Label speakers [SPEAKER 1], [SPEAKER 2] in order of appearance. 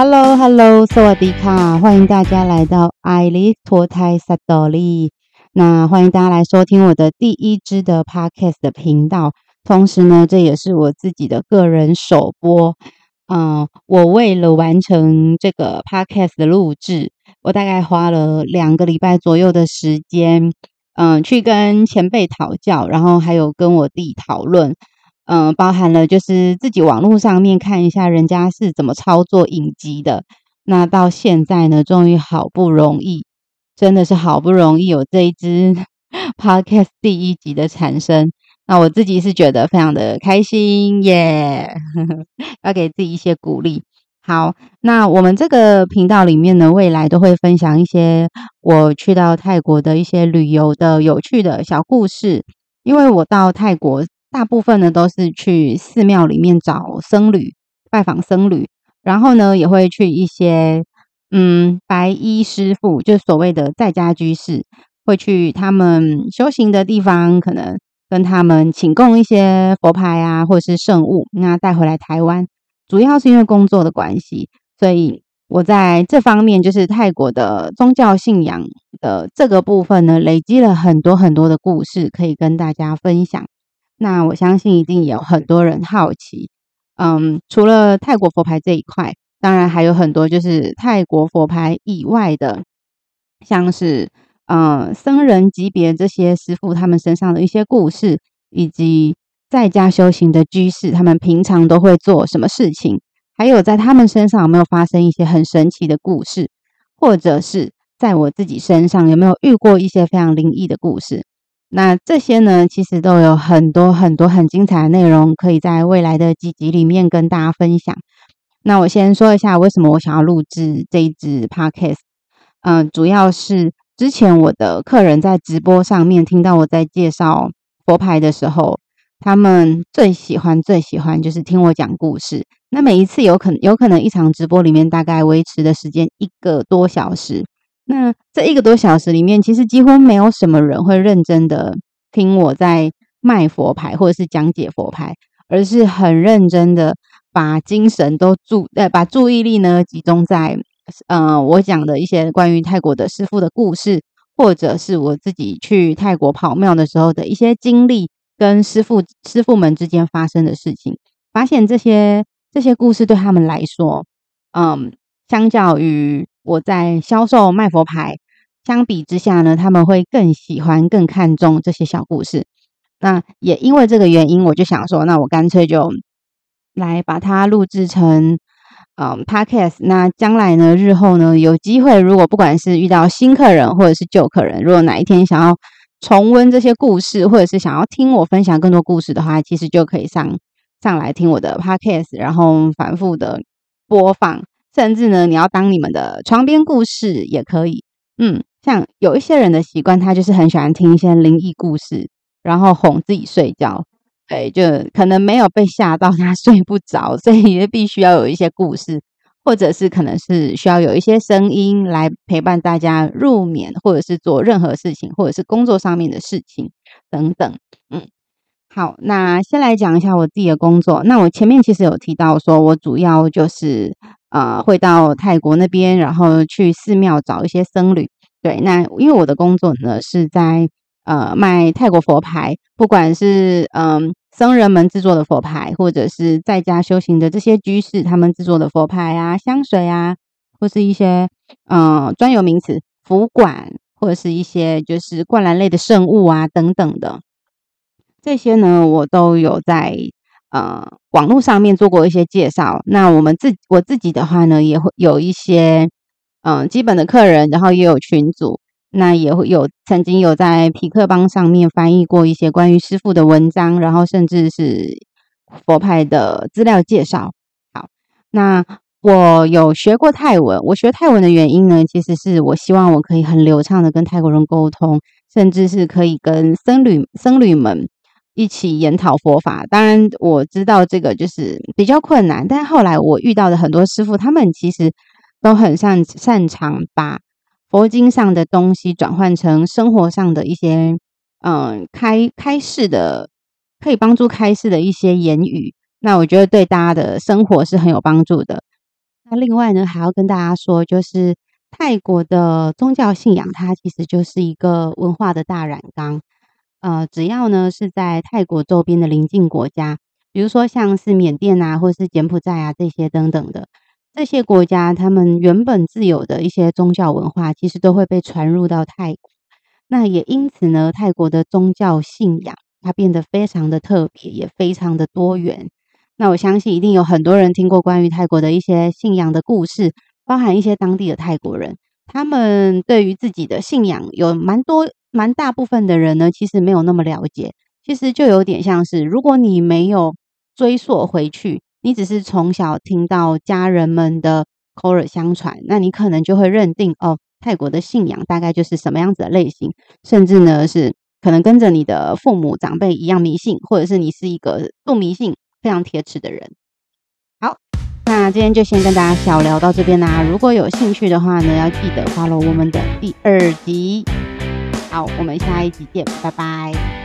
[SPEAKER 1] Hello，Hello，Sawadika，欢迎大家来到艾利脱胎萨多利。那欢迎大家来收听我的第一支的 Podcast 的频道。同时呢，这也是我自己的个人首播。嗯，我为了完成这个 Podcast 的录制，我大概花了两个礼拜左右的时间，嗯，去跟前辈讨教，然后还有跟我弟讨论。嗯，包含了就是自己网络上面看一下人家是怎么操作影集的。那到现在呢，终于好不容易，真的是好不容易有这一支 podcast 第一集的产生。那我自己是觉得非常的开心耶，要给自己一些鼓励。好，那我们这个频道里面呢，未来都会分享一些我去到泰国的一些旅游的有趣的小故事，因为我到泰国。大部分呢都是去寺庙里面找僧侣拜访僧侣，然后呢也会去一些嗯白衣师傅，就所谓的在家居士，会去他们修行的地方，可能跟他们请供一些佛牌啊，或者是圣物，那带回来台湾。主要是因为工作的关系，所以我在这方面就是泰国的宗教信仰的这个部分呢，累积了很多很多的故事可以跟大家分享。那我相信一定有很多人好奇，嗯，除了泰国佛牌这一块，当然还有很多就是泰国佛牌以外的，像是嗯僧人级别这些师傅他们身上的一些故事，以及在家修行的居士他们平常都会做什么事情，还有在他们身上有没有发生一些很神奇的故事，或者是在我自己身上有没有遇过一些非常灵异的故事。那这些呢，其实都有很多很多很精彩的内容，可以在未来的几集里面跟大家分享。那我先说一下为什么我想要录制这一支 podcast。嗯，主要是之前我的客人在直播上面听到我在介绍佛牌的时候，他们最喜欢最喜欢就是听我讲故事。那每一次有可能有可能一场直播里面大概维持的时间一个多小时。那这一个多小时里面，其实几乎没有什么人会认真的听我在卖佛牌或者是讲解佛牌，而是很认真的把精神都注呃把注意力呢集中在呃我讲的一些关于泰国的师傅的故事，或者是我自己去泰国跑庙的时候的一些经历，跟师傅师傅们之间发生的事情，发现这些这些故事对他们来说，嗯，相较于。我在销售卖佛牌，相比之下呢，他们会更喜欢、更看重这些小故事。那也因为这个原因，我就想说，那我干脆就来把它录制成嗯 podcast。那将来呢，日后呢，有机会，如果不管是遇到新客人或者是旧客人，如果哪一天想要重温这些故事，或者是想要听我分享更多故事的话，其实就可以上上来听我的 podcast，然后反复的播放。甚至呢，你要当你们的床边故事也可以。嗯，像有一些人的习惯，他就是很喜欢听一些灵异故事，然后哄自己睡觉。对，就可能没有被吓到，他 睡不着，所以也必须要有一些故事，或者是可能是需要有一些声音来陪伴大家入眠，或者是做任何事情，或者是工作上面的事情等等。嗯，好，那先来讲一下我自己的工作。那我前面其实有提到，说我主要就是。呃，会到泰国那边，然后去寺庙找一些僧侣。对，那因为我的工作呢是在呃卖泰国佛牌，不管是嗯僧人们制作的佛牌，或者是在家修行的这些居士他们制作的佛牌啊、香水啊，或是一些嗯专有名词符管，或者是一些就是灌篮类的圣物啊等等的，这些呢我都有在。呃，网络上面做过一些介绍。那我们自我自己的话呢，也会有一些嗯基本的客人，然后也有群组。那也会有曾经有在皮克邦上面翻译过一些关于师傅的文章，然后甚至是佛派的资料介绍。好，那我有学过泰文。我学泰文的原因呢，其实是我希望我可以很流畅的跟泰国人沟通，甚至是可以跟僧侣僧侣们。一起研讨佛法，当然我知道这个就是比较困难，但后来我遇到的很多师傅，他们其实都很擅擅长把佛经上的东西转换成生活上的一些，嗯，开开示的，可以帮助开示的一些言语。那我觉得对大家的生活是很有帮助的。那另外呢，还要跟大家说，就是泰国的宗教信仰，它其实就是一个文化的大染缸。呃，只要呢是在泰国周边的邻近国家，比如说像是缅甸啊，或是柬埔寨啊这些等等的这些国家，他们原本自有的一些宗教文化，其实都会被传入到泰国。那也因此呢，泰国的宗教信仰它变得非常的特别，也非常的多元。那我相信一定有很多人听过关于泰国的一些信仰的故事，包含一些当地的泰国人，他们对于自己的信仰有蛮多、蛮大部分的人呢，其实没有那么了解。其实就有点像是，如果你没有追溯回去，你只是从小听到家人们的口耳相传，那你可能就会认定哦，泰国的信仰大概就是什么样子的类型，甚至呢是可能跟着你的父母长辈一样迷信，或者是你是一个不迷信。非常铁齿的人。好，那今天就先跟大家小聊到这边啦。如果有兴趣的话呢，要记得 follow 我们的第二集。好，我们下一集见，拜拜。